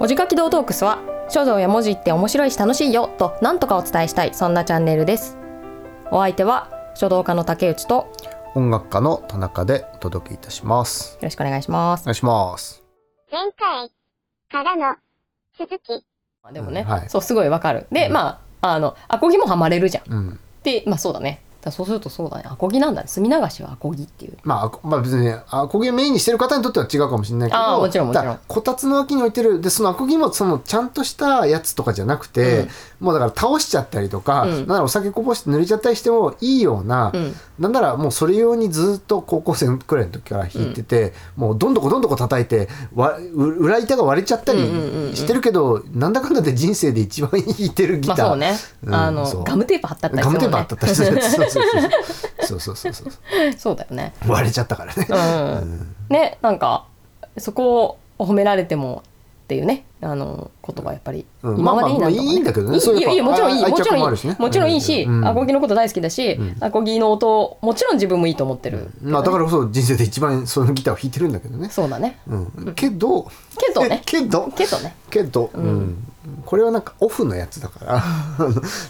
文字書き堂トークスは書道や文字って面白いし楽しいよと何とかお伝えしたいそんなチャンネルですお相手は書道家の竹内とよ音楽家の田中でお届けいたします。ろしくお願いしますお願いします。前回からの続き。でもね、うんはいそうすごいわかるで、まああのアコギもハマれるじゃんうん。でまあそうだねだそうするとそうだね。アコギなんだね。墨流しはアコギっていう。まあ、あこまあ別に、アコギをメインにしてる方にとっては違うかもしれないけど、あーもちろんもちろん。だこたつの脇に置いてる、で、そのアコギもそのちゃんとしたやつとかじゃなくて、もうだから倒しちゃったりとか、うん。なんならお酒こぼして濡れちゃったりしてもいいような、うん。なんならもうそれ用にずっと高校生くらいの時から弾いてて、もうどんどこどんどこ叩いて、わう裏板が割れちゃったりうんうんうんうん。してるけど、なんだかんだで人生で一番弾いてるギター。まあそうね、うんあのそう。ガムテープ貼ってあったりガするもんねムテープあったりするやつ。そ うそうそうそうそう。そうだよね。割れちゃったからね。うん、ねなんかそこを褒められてもっていうね。あのことがやっぱり。うん。今までいいなとか、ね。まあまあいいんだけどね。いいもちろんいい愛もちろんいい。ねもちろんいいし、うん。アコギのこと大好きだし、アコギの音もちろん自分もいいと思ってる、まあだからこそ人生で一番そのギターを弾いてるんだけどね。そうだね。うん。けど、けどね。けど、けどね。けど、うん。これはなんかオフのやつだから。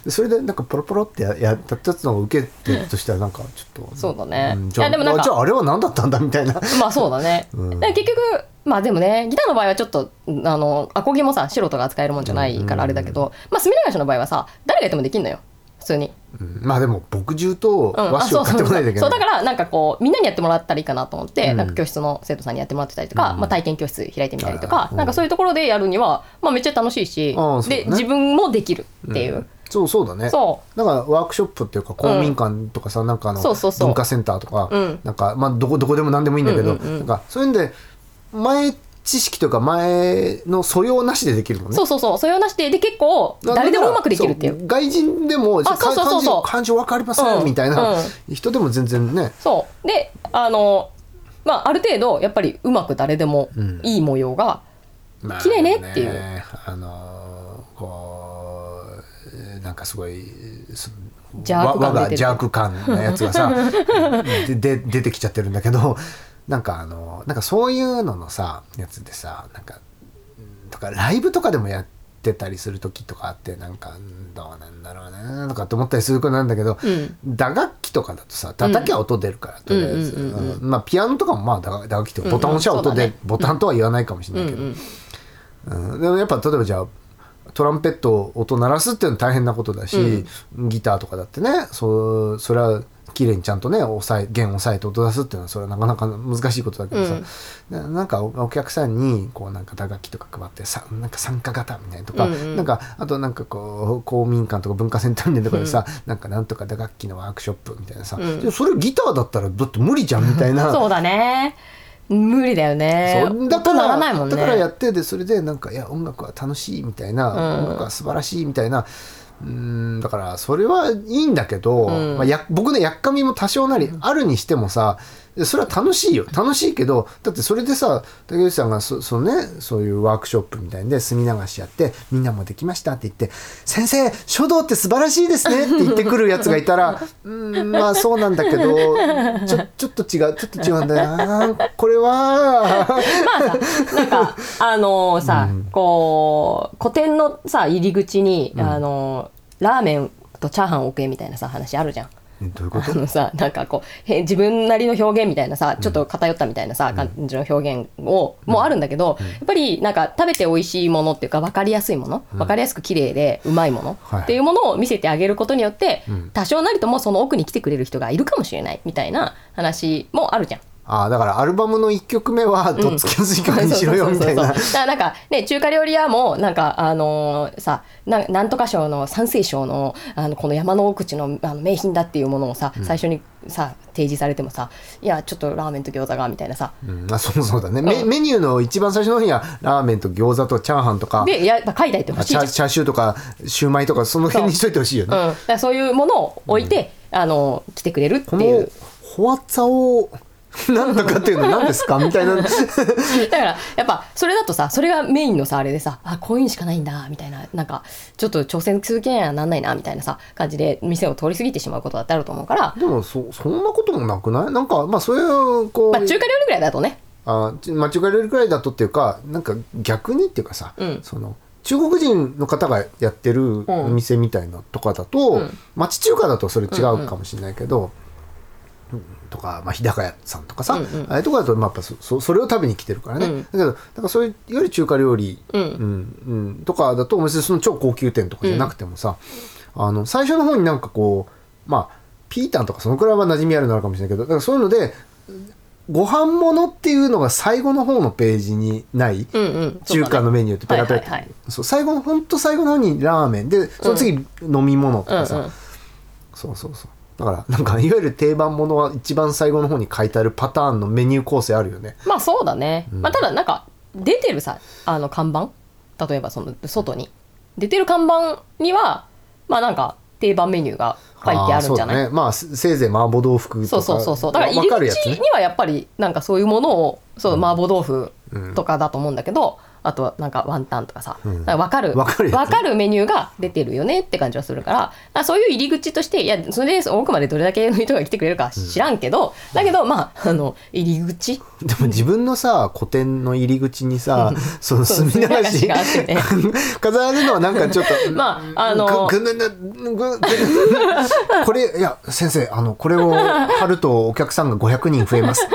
で それでなんかポロポロってややったやつのを受けてるとしたらなんかちょっと。そうだね。ん。じゃあでもなんかあじゃああれは何だったんだみたいな。まあそうだね、うん。で結局まあでもねギターの場合はちょっとあのアコギもさ素人が扱えるもんじゃないからあれだけど、まあ墨流しの場合はさ誰がやってもできんのよ普通に。うん。まあでも牧獣とうん。和紙を買ってこないといけない。そう だからなんかこうみんなにやってもらったらいいかなと思って、うん。なんか教室の生徒さんにやってもらってたりとか、うん。まあ、体験教室開いてみたりとか、なんかそういうところでやるには、まあ、めっちゃ楽しいし、ああそう。だねで自分もできるっていう、そうそうだね。そだからワークショップっていうか公民館とかさ、なんかあのそうそうそう。文化センターとか、うん。なんかまあどこどこでも何でもいいんだけど、うんうんうん。なんかそういうんで前知識というか前の素養なしでできるもんね。そうそうそう。それをなしてで結構誰でもうまくできるっていう。そ外人でもあそうそうそう。そう漢字わかりません、うんみたいな。う人でも全然ね、そう。であのまあある程度やっぱりうまく誰でもうん。いい模様が、まあ綺麗ねっていう。あのーこうなんかすごいそ邪悪感が邪悪感なやつがさ でで出てきちゃってるんだけどなんかあのなんかそういうののさやつでさなんかうんとかライブとかでもやってたりする時とかあってなんかうんどうなんだろうなとかって思ったりする子なんだけど、うん。打楽器とかだとさ叩きゃ音出るから、とりあえず、まあピアノとかもまあ打打楽器ってボタン押しゃ音で、ボタンとは言わないかもしれないけど、うん。うん。でもやっぱ例えばじゃあトランペット音鳴らすっていうのは大変なことだし、ギターとかだってねそうそれは綺麗にちゃんとね押さえ弦押さえて音出すっていうのはそれはなかなか難しいことだけどさ、ななんかおお客さんにこうなんか打楽器とか配ってさなんか参加型みたいなとか、うんうん。なんかあとなんかこう公民館とか文化センターみたいなところでさ、なんかなんとか打楽器のワークショップみたいなさ、うん。でそれギターだったらだって無理じゃんみたいな。そうだね無理だよね。だかららないもんね。だからやってでそれでなんかいや音楽は楽しいみたいな、うん。音楽は素晴らしいみたいなうーんだからそれはいいんだけど、うん。まあ、や僕のやっかみも多少なりあるにしてもさそれは楽しいよ楽しいけどだってそれでさ竹内さんがそその、ね、そういうワークショップみたいんで墨流しやってみんなもできましたって言って「先生書道って素晴らしいですね」って言ってくるやつがいたら「うーんまあそうなんだけどちょちょっと違うちょっと違うんだよなこれは。まあさなんかあのさ、こう古典のさ入り口に、あのラーメンとチャーハン置けみたいなさ話あるじゃん。どういうこと？あのさなんかこうへ自分なりの表現みたいなさちょっと偏ったみたいなさ、感じの表現をもあるんだけど、やっぱりなんか食べて美味しいものっていうか分かりやすいもの、分かりやすく綺麗でうまいものはいっていうものを見せてあげることによって、ん。多少なりともその奥に来てくれる人がいるかもしれないみたいな話もあるじゃん。ああだからアルバムの1曲目はとっつきやすい曲にしろよみたいな。そうそうそうそう。だからなんかね中華料理屋もなんかあのーさななんとか賞の山西省のあのこの山の奥地のあの名品だっていうものをさ、最初にさ提示されてもさいやちょっとラーメンと餃子がみたいなさ。うん。あそうそうだね、メうん。メニューの一番最初の方にはラーメンと餃子とチャーハンとかでやっぱ書いてあってほしいチャーシューとかシューマイとかその辺にしといてほしいよね、うん、だからそういうものを置いて、あの来てくれるってこのいうホワツァを なんだかっていうの何ですか？みたいな。だからやっぱそれだとさそれがメインのさあれでさあこういうのしかないんだみたいな。なんかちょっと挑戦続けななんないなみたいなさ感じで店を通り過ぎてしまうことだってあると思うから、でもそそんなこともなくない？なんかまあそういうこう、まあ、中華料理ぐらいだとね。あちまあ中華料理くらいだとっていうかなんか逆にっていうかさ、うん。その中国人の方がやってるお店みたいなとかだと、うん。町中華だとそれ違うかもしれないけど、うんとか、まあ、日高屋さんとかさ、うんうん。ああいうとこだと、まあ、やっぱそそそれを食べに来てるからね、うん。だけどなんかそういういわゆる中華料理、うん。うんうん、とかだと別にその超高級店とかじゃなくてもさ、あの最初の方になんかこうまあピータンとかそのくらいは馴染みあるのあるかもしれないけどだからそういうのでご飯物っていうのが最後の方のページにない、うんうん。中華のメニューってペラペラって、はいはいはい。そう最後のほんと最後の方にラーメン。でその次飲み物とかさ、うんうん。そうそうそうだからなんかいわゆる定番ものは一番最後の方に書いてあるパターンのメニュー構成あるよね。まあそうだね、まあただなんか出てるさあの看板。例えばその外に。出てる看板にはまあなんか定番メニューが書いてあるんじゃない？ね。まあせせいぜい麻婆豆腐とか。そうそうそうそう。だからわ入り口にはやっぱりなんかそういうものをそう麻婆豆腐とかだと思うんだけど、あとはなんかワンタンとかさ、ん。なんか分かる。わかるやつわかるメニューが出てるよねって感じはするから。あそういう入り口としていやそれで奥までどれだけの人が来てくれるか知らんけど、だけどまああの入り口。でも自分のさ古典の入り口にさその墨流ししがね。飾るのはなんかちょっとまああのぐぐぐぐぐこれいや先生あのこれを貼るとお客さんが500人増えます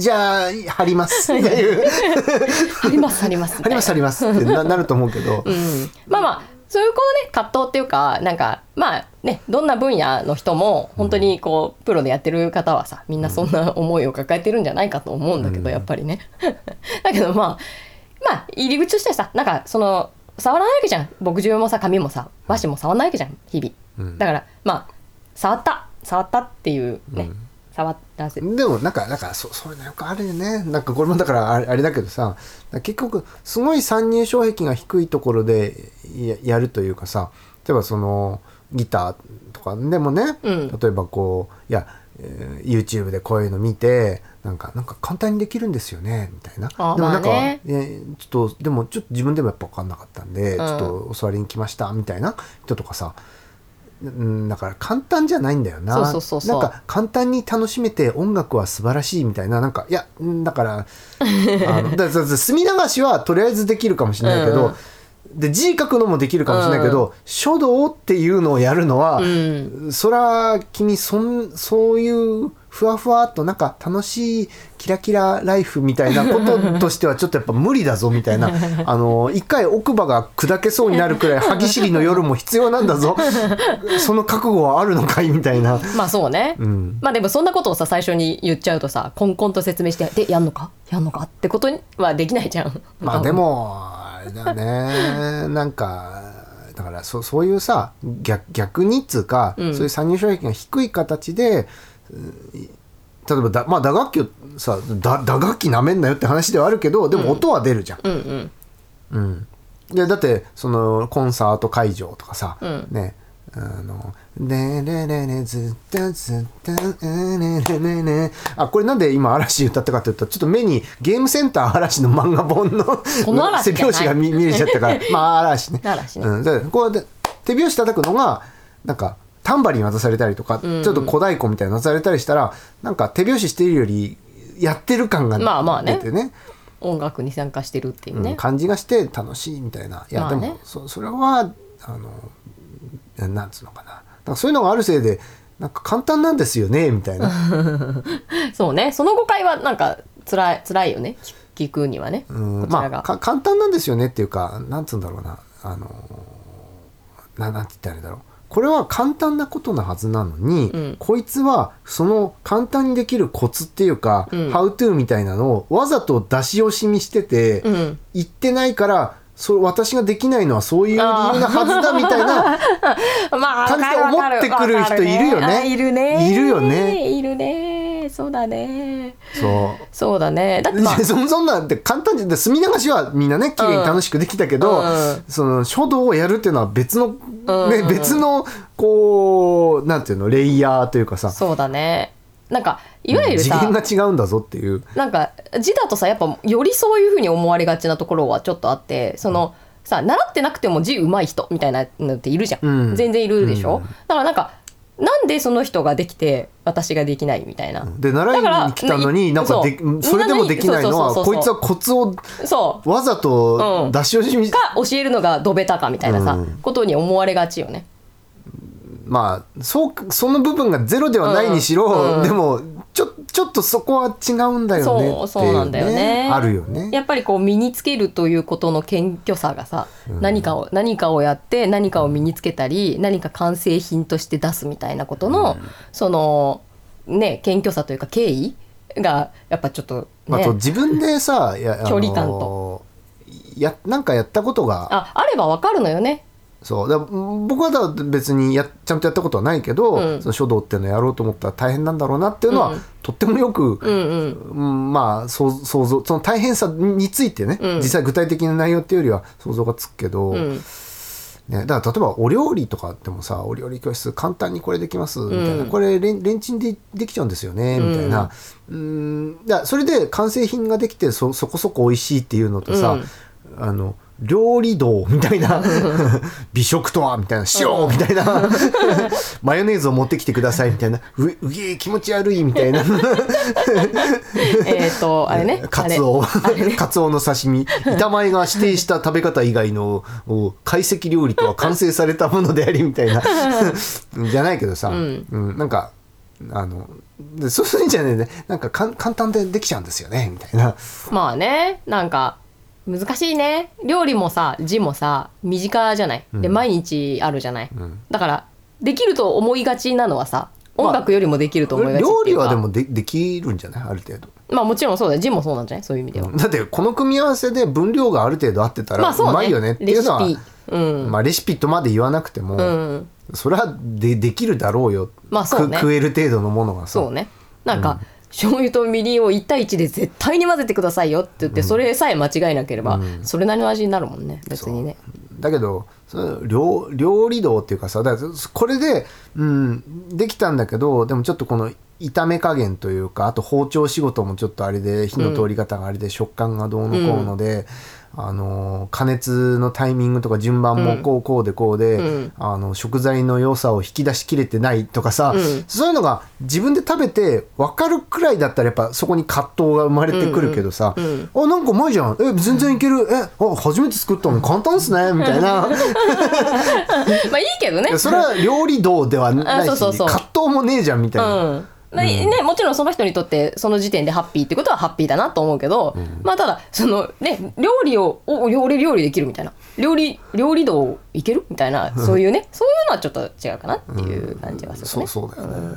じゃあ貼ります。っていうあります。あります貼ります。貼りますってな なると思うけど、うん、まあまあそういうこのね葛藤っていうかなんかまあねどんな分野の人も本当にこうプロでやってる方はさみんなそんな思いを抱えてるんじゃないかと思うんだけど、やっぱりね。だけどまあまあ入り口としてさなんかその触らないわけじゃん。墨汁もさ紙もさ和紙も触らないわけじゃん日々、うん。だからまあ触った。触ったっていうね、触らせでもなんかなんかそそれよくあるよね。なんかこれもだからあれあれだけどさ結局すごい参入障壁が低いところでややるというかさ例えばそのギターとかでもね、うん。例えばこういや、えー YouTube でこういうの見てなんかなんか簡単にできるんですよねみたいな。あでもなんか、まあね。えーちょっとでもちょっと自分でもやっぱ分かんなかったんで、うん。ちょっと教わりに来ましたみたいな人とかさうんだから簡単じゃないんだよな。そうそうそうそう。なんか簡単に楽しめて音楽は素晴らしいみたいな。なんかいやんだからあのだだだ墨流しはとりあえずできるかもしれないけど、うん。で字書くのもできるかもしれないけど、書道っていうのをやるのは、うん。そら君そんそういうふわふわっとなんか楽しいキラキラライフみたいなこととしてはちょっとやっぱ無理だぞみたいな。あの一回奥歯が砕けそうになるくらい歯ぎしりの夜も必要なんだぞ。その覚悟はあるのかいみたいな。まあそうね、うん。まあでもそんなことをさ最初に言っちゃうとさコンコンと説明して「でやんのか？やんのか?」ってことにはできないじゃん。まあでもあれだよね。なんかだからそそういうさ逆逆にっつうか、うん。そういう参入障壁が低い形でうん例えばだ、まあ、打楽器をさだ打楽器なめんなよって話ではあるけどでも音は出るじゃん。うんうん。うん。でだってそのコンサート会場とかさ、うん。ねあの「ねれれれずっとずっとうんねれれれ」あこれなんで今嵐歌ったかというとちょっと目にゲームセンター嵐の漫画本のこの嵐じゃない。背拍子が見見えちゃったから。まあ嵐ね。嵐ね。うん、こうやって手拍子叩くのがなんかタンバリン渡されたりとか、うん。ちょっと小太鼓みたいなの渡されたりしたらなんか手拍子してるよりやってる感がまあまあね。出てね。音楽に参加してるっていううんね。感じがして楽しいみたいな。いや、まあね。でもそそれはあのなんつうのかな。だからそういうのがあるせいでなんか簡単なんですよねみたいな、そうね。その誤解はなんか辛い辛いよね。聞聞くにはね、うん、こちらが。まあか簡単なんですよねっていうかなんつうんだろうな。あのななんて言ったらいいんだろうこれは簡単なことなはずなのに、うん。こいつはその簡単にできるコツっていうか、うん。ハウトゥーみたいなのをわざと出し惜しみしてて、うん。言ってないからそ私ができないのはそういう理由なはずだみたいな まあ感じで思ってくる人いるよね。いるね。いるよね。いるね。そうだね。そう。そうだね。だってまあ そそんなんて簡単じゃで墨流しはみんなね綺麗に楽しくできたけど、うんその書道をやるっていうのは別の、うんね別のこうなんていうのレイヤーというかさそうだね。なんかいわゆる次さ、元が違うんだぞっていう。なんか字だとさやっぱよりそういうふうに思われがちなところはちょっとあってそのさ習ってなくても字上手い人みたいなのっているじゃん、うん全然いるでしょ、うんだからなんかなんでその人ができて私ができないみたいな、で習いに来たのになんかでそれでもできないのはこいつはコツをそう。わざと出し惜しみ、か教えるのがどべたかみたいなさ、うん。ことに思われがちよね。まあそうその部分がゼロではないにしろ、うん。うん。でもちょちょっとそこは違うんだよねそうそうなんだよね。あるよね。やっぱりこう身につけるということの謙虚さがさ、何かを何かをやって何かを身につけたり何か完成品として出すみたいなことの、そのね謙虚さというか敬意がやっぱちょっとまあ、ねと自分でさ距離感と。やなんかやったことがああればわかるのよねそう。だ僕はだ別にやちゃんとやったことはないけど、うん。その書道っていうのをやろうと思ったら大変なんだろうなっていうのは、うん。とってもよく、うんうんうん。まあ想想像その大変さについてね、うん。実際具体的な内容っていうよりは想像がつくけど、うん。ね、だから例えばお料理とかでもさお料理教室簡単にこれできますみたいな、うん。これレンレンチンでできちゃうんですよねみたいな、うん、だそれで完成品ができてそそこそこ美味しいっていうのとさ、あの料理道みたいな。美食とはみたいな。塩みたいな。マヨネーズを持ってきてくださいみたいな。ううげえ気持ち悪いみたいな。えっ、とあれね。カツオ。カツオの刺身。板前が指定した食べ方以外のお懐石料理とは完成されたものでありみたいな。じゃないけどさ、ん。うん。なんかあのでそうするんじゃねえね。なんかかん簡単でできちゃうんですよね。みたいな。まあね。なんか難しいね。料理もさ字もさ身近じゃない？で毎日あるじゃない、ん。だからできると思いがちなのはさまあ音楽よりもできると思いがちっていうか。料理はでもでできるんじゃない？ある程度。まあもちろんそうだ。よ字もそうなんじゃない？そういう意味では、だってこの組み合わせで分量がある程度合ってたらうまいよねっていうのはレシピ。うん。まあレシピとまで言わなくても、うん。それはでできるだろうよ、まあそうね。く食える程度のものがさ。そうね。なんか、醤油とみりんを1対1で絶対に混ぜてくださいよって言って、それさえ間違いなければ、それなりの味になるもんね別にね。だけどその料料理道っていうかさだからこれで、うん、できたんだけどでもちょっとこの炒め加減というかあと包丁仕事もちょっとあれで火の通り方があれで食感がどうのこうので、あの加熱のタイミングとか順番もこうこうでこうで、うん。あの食材の良さを引き出しきれてないとかさ、うん。そういうのが自分で食べて分かるくらいだったらやっぱそこに葛藤が生まれてくるけどさ「うん。うん。あなんかうまいじゃん。え全然いける。えあ初めて作ったの簡単っすね」みたいな。まあいいけどね。それは料理道ではないし葛藤もねえじゃんみたいな、うんまあね、もちろんその人にとってその時点でハッピーってことはハッピーだなと思うけど、まあただそのね料理をお俺料理できるみたいな。料理料理道いけるみたいなそういうね、そういうのはちょっと違うかなっていう感じはするね、そうそうだよね、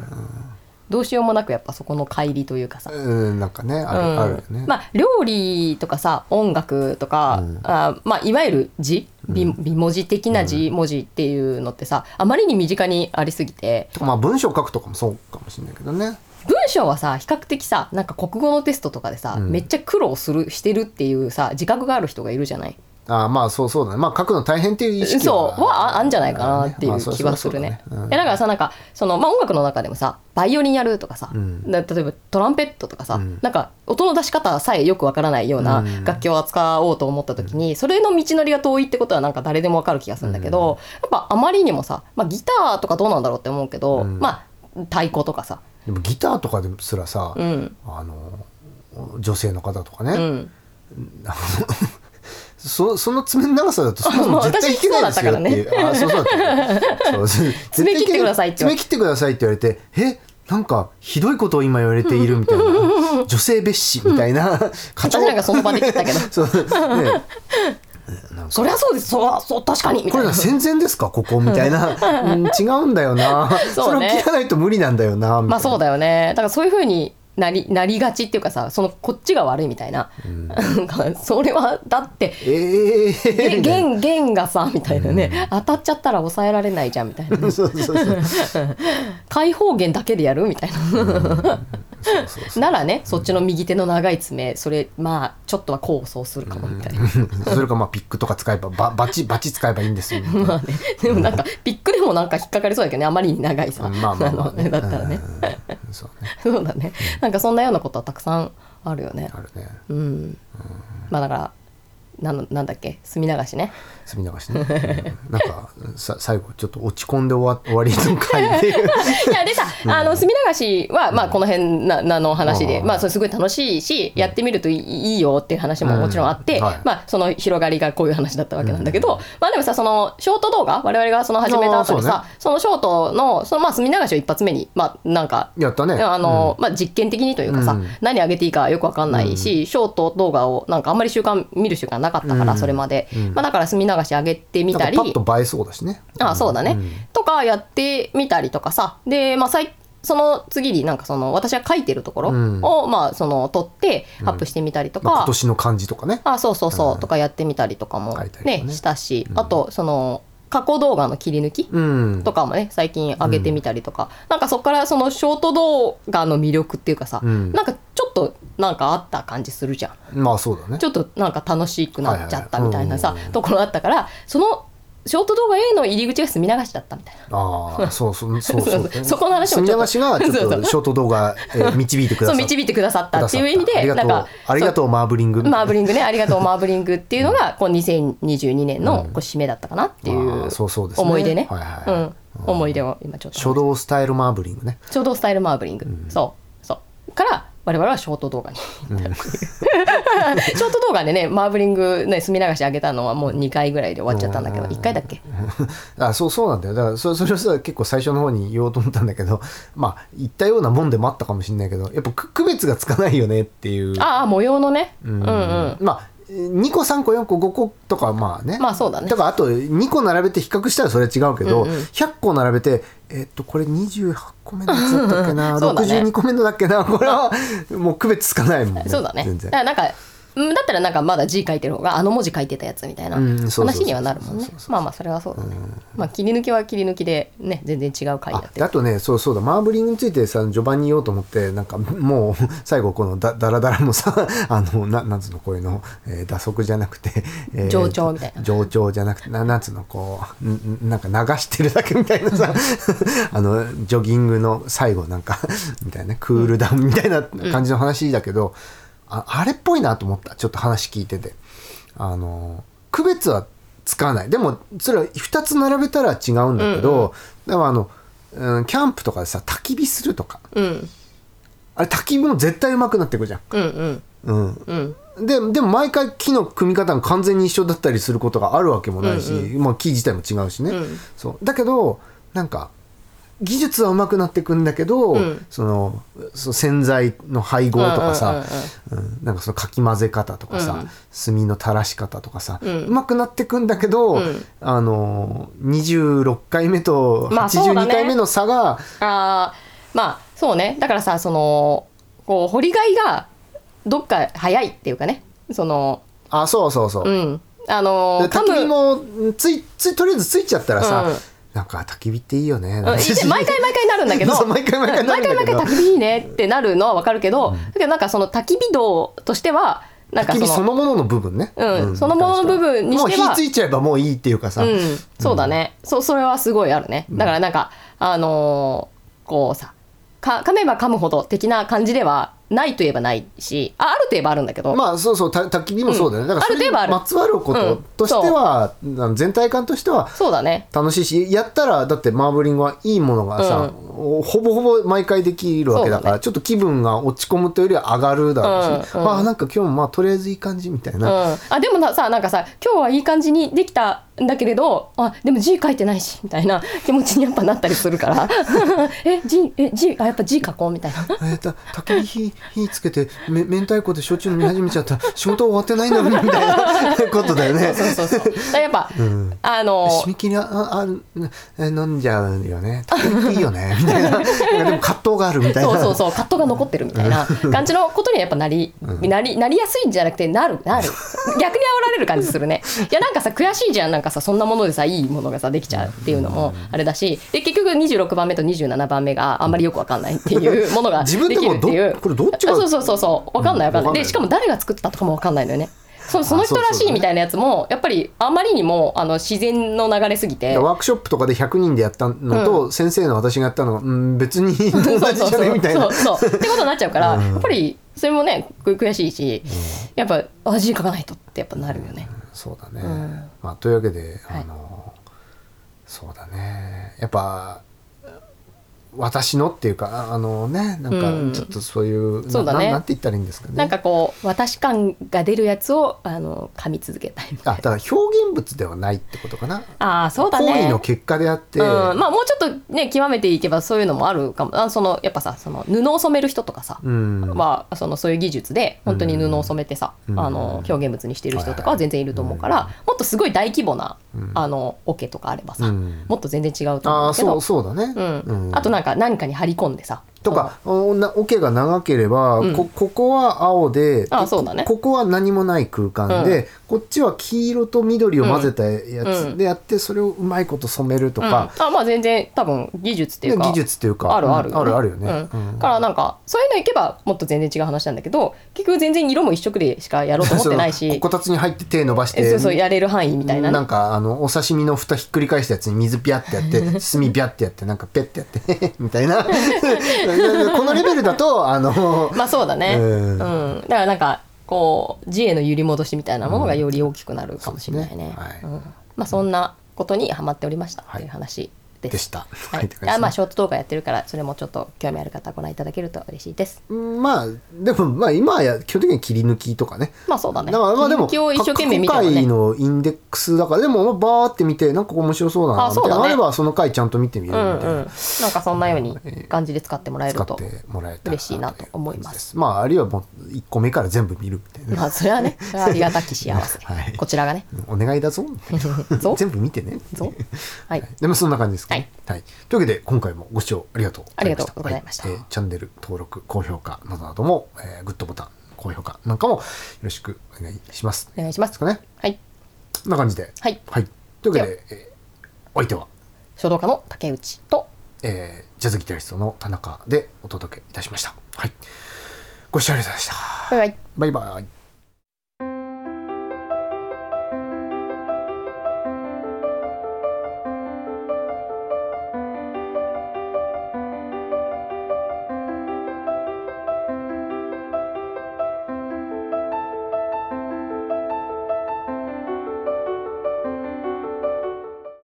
どうしようもなくやっぱそこの乖離というかさ、うん、なんかねある,、うん。あるよね、まあ料理とかさ音楽とか、あまあいわゆる字？美美文字的な字文字っていうのってさあまりに身近にありすぎて。とかまあ文章書くとかもそうかもしれないけどね。文章はさ比較的さなんか国語のテストとかでさ、うん。めっちゃ苦労するしてるっていうさ自覚がある人がいるじゃない？あまあそうそうだね。まあ書くの大変っていう意識そう。はああんじゃないかなっていう気はするね。だからさなんかその、まあ、音楽の中でもさバイオリンやるとかさ、ん。だ例えばトランペットとかさ、ん。なんか音の出し方さえよくわからないようなうん。楽器を扱おうと思った時に、それの道のりが遠いってことはなんか誰でもわかる気がするんだけど、やっぱあまりにもさ、まあ、ギターとかどうなんだろうって思うけど、うん。まあ太鼓とかさ、でもギターとかですらさ、うん。あの女性の方とかね、うん、そその爪の長さだとそもそも絶対いけないですよっていう、あそうそうだった 爪切ってくださいって。言われ爪切ってくださいって言われてえなんかひどいことを今言われているみたいな。女性蔑視みたいな。私なんかその場で切ったけど。そうね。そりゃそうです。そうそう確かに。これは戦前ですか？ここみたいな、うん、違うんだよな。そうね。れを切らないと無理なんだよな。まあそうだよね。だからそういうふうになりなりがちっていうかさそのこっちが悪いみたいな,、なん。か それはだってえー、弦弦 がさみたいなね、当たっちゃったら抑えられないじゃんみたいなね。そうそうそう開 放弦だけでやるみたいな。ならねそっちの右手の長い爪それまあちょっとは功を奏するかもみたいな、それかまあピックとか使えばババチバチ使えばいいんですよ。まあね。でもなんかピックでもなんか引っかかりそうだけどね。あまりに長いさ、まあまあまあ、のだったらね、うんそうね。そうだね。なんかそんなようなことはたくさんあるよね。あるね。うん、まあだからなんなんだっけ？墨流しね。墨流しね、うん。なんかさ最後ちょっと落ち込んで終わ終わりの回で。いやでさ、あの墨流しは、まあ、この辺ななの話で、うん。まあ、それすごい楽しいし、やってみるといいいいよっていう話ももちろんあって、うんはい。まあ、その広がりがこういう話だったわけなんだけど、まあ、でもさそのショート動画我々がその始めた後でさそう。ねそのショートのその、まあ、墨流しを一発目に、まあ、なんかやったね。あの、まあ、実験的にというかさ、うん。何上げていいかよくわかんないし、ショート動画をなんかあんまり習慣見る習慣なかったから、うん。それまで、うん。まあ、だから墨流し上げてみたり。パッと映えそうだしね。あそうだね、ん。とかやってみたりとかさ。で、まあ、さいその次になんかその私が書いてるところうん。を、まあその撮ってアップしてみたりとか、まあ今年の漢字とかね。あそうそうそう、うん。とかやってみたりとかもねしたし、あとその過去動画の切り抜き、うん。とかもね最近上げてみたりとか、なんかそこからそのショート動画の魅力っていうかさ、うん。なんかちょっとなんかあった感じするじゃん。まあそうだね。ちょっとなんか楽しくなっちゃったみたいなさ、ところあったからそのショート動画への入り口が墨流しだったみたいな。ああ そうそうそうそそうう。そこの話もちょっと。墨流しがちょっそうそう。とショート動画えー導いてくだそうさっ導いてくださったっていう意味でなんかありがとうマーブリング。マーブリングねありがとうマーブリングっていうのがこう2022年のこう締めだったかなっていあうーそうそうですね。思い出ね。はいはいうん。思い出を今ちょっと。書道スタイルマーブリングね。ショートスタイルマーブリング、そう。そう。から我々はショート動画に。ショート動画でねマーブリングね墨流し上げたのはもう2回ぐらいで終わっちゃったんだけどうん。1回だっけ？あそうそうなんだよ。だからそそれをさ結構最初の方に言おうと思ったんだけどまあ言ったようなもんでもあったかもしれないけどやっぱく区別がつかないよねっていう。ああ模様のね。ううんんうん。まあ2個3個4個5個とかはまあね。まあそうだね。だからあと2個並べて比較したらそれは違うけど、うんうん。100個並べてえっとこれ28個目のやつだったっけな、ね。62個目のだっけな？これはもう区別つかないもんね。そうだね。全然。だからなんかうんだったらなんかまだ字書いてる方があの文字書いてたやつみたいな話にはなるもんね。まあまあそれはそうだね。まあ切り抜きは切り抜きでね全然違う回やってる。あとねそうそうだ。マーブリングについてさ序盤に言おうと思ってなんかもう最後このだだらだらのさ あのななんつうのこういうの、えー打足じゃなくて、えー冗長みたいな。冗長じゃなくてななんつうのこうんんなんか流してるだけみたいなさ あのジョギングの最後なんかみたいなクールダウンみたいな感じの話だけど、ああれっぽいなと思った。ちょっと話聞いてて。あの区別はつかない。でもそれは2つ並べたら違うんだけど、でもあの、うん、キャンプとかでさ焚き火するとか。うん。あれ焚き火も絶対うまくなってくじゃん。うんうん。うん。うん。ででも毎回木の組み方が完全に一緒だったりすることがあるわけもないし、まあ、木自体も違うしね、うんそうだけどなんか技術は上手くなってくんだけど、ん。そのその洗剤の配合とかさ、うんうんなんかそのかき混ぜ方とかさ、うん。炭の垂らし方とかさ、うん。上手くなってくんだけど、ん。あの26回目とまあそうだね。82回目の差が、あーまあそうね。だからさそのこう掘りがいがどっか早いっていうかね。そのあそうそうそう、うん。あので焚もついついとりあえずついちゃったらさ、うんなんか焚き火っていいよね。毎回毎回なるんだけど。毎回毎回毎回毎回焚き火いいねってなるのはわかるけど、だけどなんかその焚き火道としてはなんかそのそのものの部分ね、うんそのものの部分にしてはもう火ついちゃえばもういいっていうかさ、うん、そうだね、そうそれはすごいあるね。だからなんか、あのーこうさか噛めば噛むほど的な感じではないといえばないしああるといえばあるんだけど、まあそうそうた焚き火もそうだよね、だからある程度ある。まつわることとしては、あの全体感としてはそうだね。楽しいしやったらだってマーブリングはいいものがさ、ほぼほぼ毎回できるわけだから、ちょっと気分が落ち込むというよりは上がるだろうし、まあなんか今日もまあとりあえずいい感じみたいうん、な、あでもなさなんかさ今日はいい感じにできたんだけれどあでも字書いてないしみたいな気持ちにやっぱなったりするから。え字え字あやっぱ字書こうみたいな。えー、た焚き火火火つけてめ明太子で焼酎飲み始めちゃったら仕事終わってないのにみたいなことだよね。そうそうそうだからやっぱ、ん。あの締め切りああるえ飲んじゃうよね。焚き火いいよね。みたいな。でも葛藤があるみたいな。そうそうそう。葛藤が残ってるみたいな感じのことにはやっぱなり,、なりなりやすいんじゃなくてなるなる。逆に煽られる感じするね。いやなんかさ悔しいじゃん。なんかさそんなものでさいいものがさできちゃうっていうのもあれだしで結局26番目と27番目があんまりよくわかんないっていう ものがで自分でもきるっていう。どこれどっちがあそうそうそうそう。わかんないわかんない、でしかも誰が作ったとかもわかんないのよね。そその人らしいみたいなやつもやっぱりあまりにもあの自然の流れすぎて。ワークショップとかで100人でやったのと、先生の私がやったのが、うん、別に 同じじゃねみたいな。そうそうそうってことになっちゃうから、やっぱりそれもねく悔しいし、やっぱ味書かないとってやっぱなるよね。そうだね、うん。まあというわけではい。あの、そうだね。やっぱ私のっていうかああのねなんうん。かちょっとそういう、そうだね。ななんて言ったらいいんですかね。なんかこう私感が出るやつをあの噛み続けたいあだから表現物ではないってことかな。な。ああそうだ行為ね。の結果であって、うん、まあもうちょっとね極めていけばそういうのもあるかも。あそのやっぱさその布を染める人とかさ、うん。まあ、そのそういう技術で本当に布を染めてさ、うん。あの表現物にしてる人とかは全然いると思うから、もっとすごい大規模な、あの桶とかあればさ、うん。もっと全然違うと思ああうけど。そうそうだね、うん。うん。あとなんかか何かに張り込んでさ。とかおな桶が長ければ、うんこここは青であそうだねこここは何もない空間で、こっちは黄色と緑を混ぜたやうんつでやってそれをうまいこと染めるとうんか、あまあ全然多分技術っていうか技術っていうかあるあるうんあるあるよねうんうんからなんかそういうのいけばもっと全然違う話なんだけど結局全然色も一色でしかやろうと思ってないそしのこたつに入って手伸ばしてえそうそうやれる範囲みたいなねなんかあのお刺身の蓋ひっくり返したやつに水ピャってやって炭ピャってやってなんかペッてやってみたいなこのレベルだと あのまあそうだね、ううん。んだからなんかこう自衛の揺り戻しみたいなものがより大きくなるかもしれないね,、そうん。まあそんなことにハマっておりましたはいという話です。でしたははいあまあショート動画やってるからそれもちょっと興味ある方はご覧いただけると嬉しいです。まあでもまあ今はや基本的に切り抜きとかねまあそうだね。だからまあでも過去もね回。のインデックスだからでもまあバーって見てなんか面白そうだなみたいなねあればその回ちゃんと見てみるみたいな、うんうん。なんかそんなように感じで使ってもらえると。嬉しいなと思いますまああるいはもう1個目から全部見るみたいな、まあそれはね、それはありがたき幸せ。はいこちらがね。お願いだぞ ぞ全部見てねぞ。はい。でもそんな感じですかね、はい。というわけで今回もご視聴ありがとうありがとうございました。はえーチャンネル登録高評価などなども、えーグッドボタン高評価なんかもよろしくお願いします。お願いしまですすかね。はい。こんな感じで。はい。というわけで、えーお相手は、書道家の竹内と、えージャズギタリストの田中でお届けいたしました。はい。ご視聴ありがとうございました。バイバイ。バイバイ